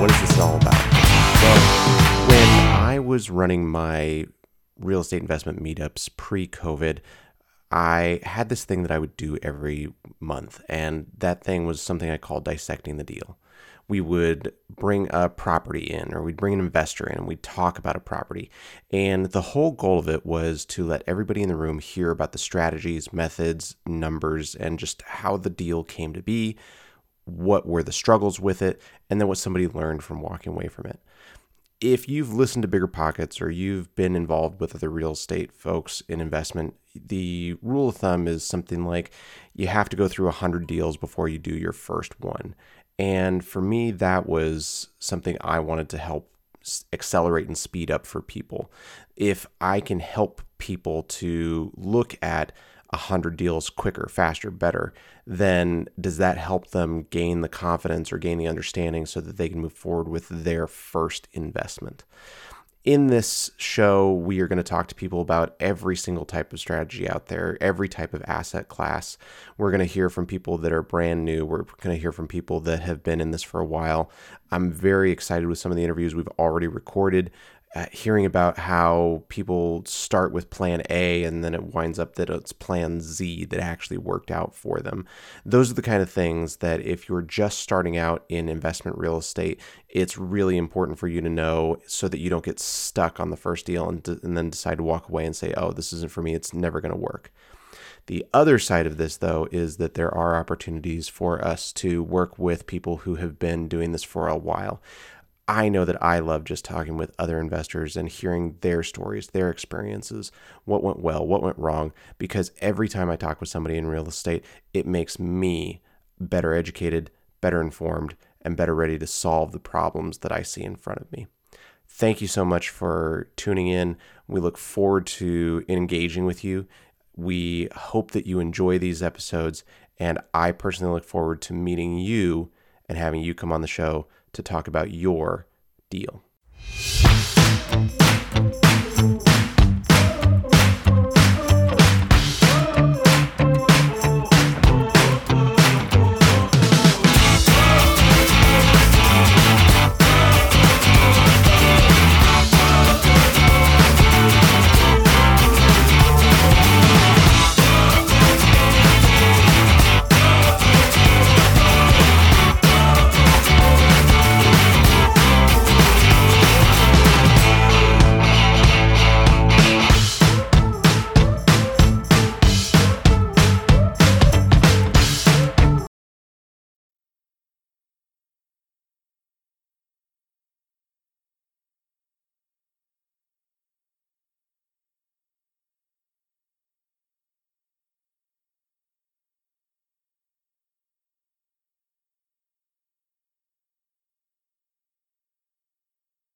What is this all about? Well, when I was running my real estate investment meetups pre COVID, I had this thing that I would do every month, and that thing was something I called dissecting the deal. We would bring a property in, or we'd bring an investor in, and we'd talk about a property. And the whole goal of it was to let everybody in the room hear about the strategies, methods, numbers, and just how the deal came to be, what were the struggles with it, and then what somebody learned from walking away from it if you've listened to Bigger Pockets or you've been involved with other real estate folks in investment, the rule of thumb is something like you have to go through 100 deals before you do your first one. And for me, that was something I wanted to help accelerate and speed up for people. If I can help people to look at 100 deals quicker, faster, better, then does that help them gain the confidence or gain the understanding so that they can move forward with their first investment? In this show, we are going to talk to people about every single type of strategy out there, every type of asset class. We're going to hear from people that are brand new. We're going to hear from people that have been in this for a while. I'm very excited with some of the interviews we've already recorded hearing about how people start with plan A and then it winds up that it's plan Z that actually worked out for them. Those are the kind of things that if you're just starting out in investment real estate, it's really important for you to know so that you don't get stuck on the first deal and, and then decide to walk away and say, oh, this isn't for me. It's never going to work. The other side of this, though, is that there are opportunities for us to work with people who have been doing this for a while. I know that I love just talking with other investors and hearing their stories, their experiences, what went well, what went wrong, because every time I talk with somebody in real estate, it makes me better educated, better informed, and better ready to solve the problems that I see in front of me. Thank you so much for tuning in. We look forward to engaging with you. We hope that you enjoy these episodes, and I personally look forward to meeting you and having you come on the show to talk about your deal.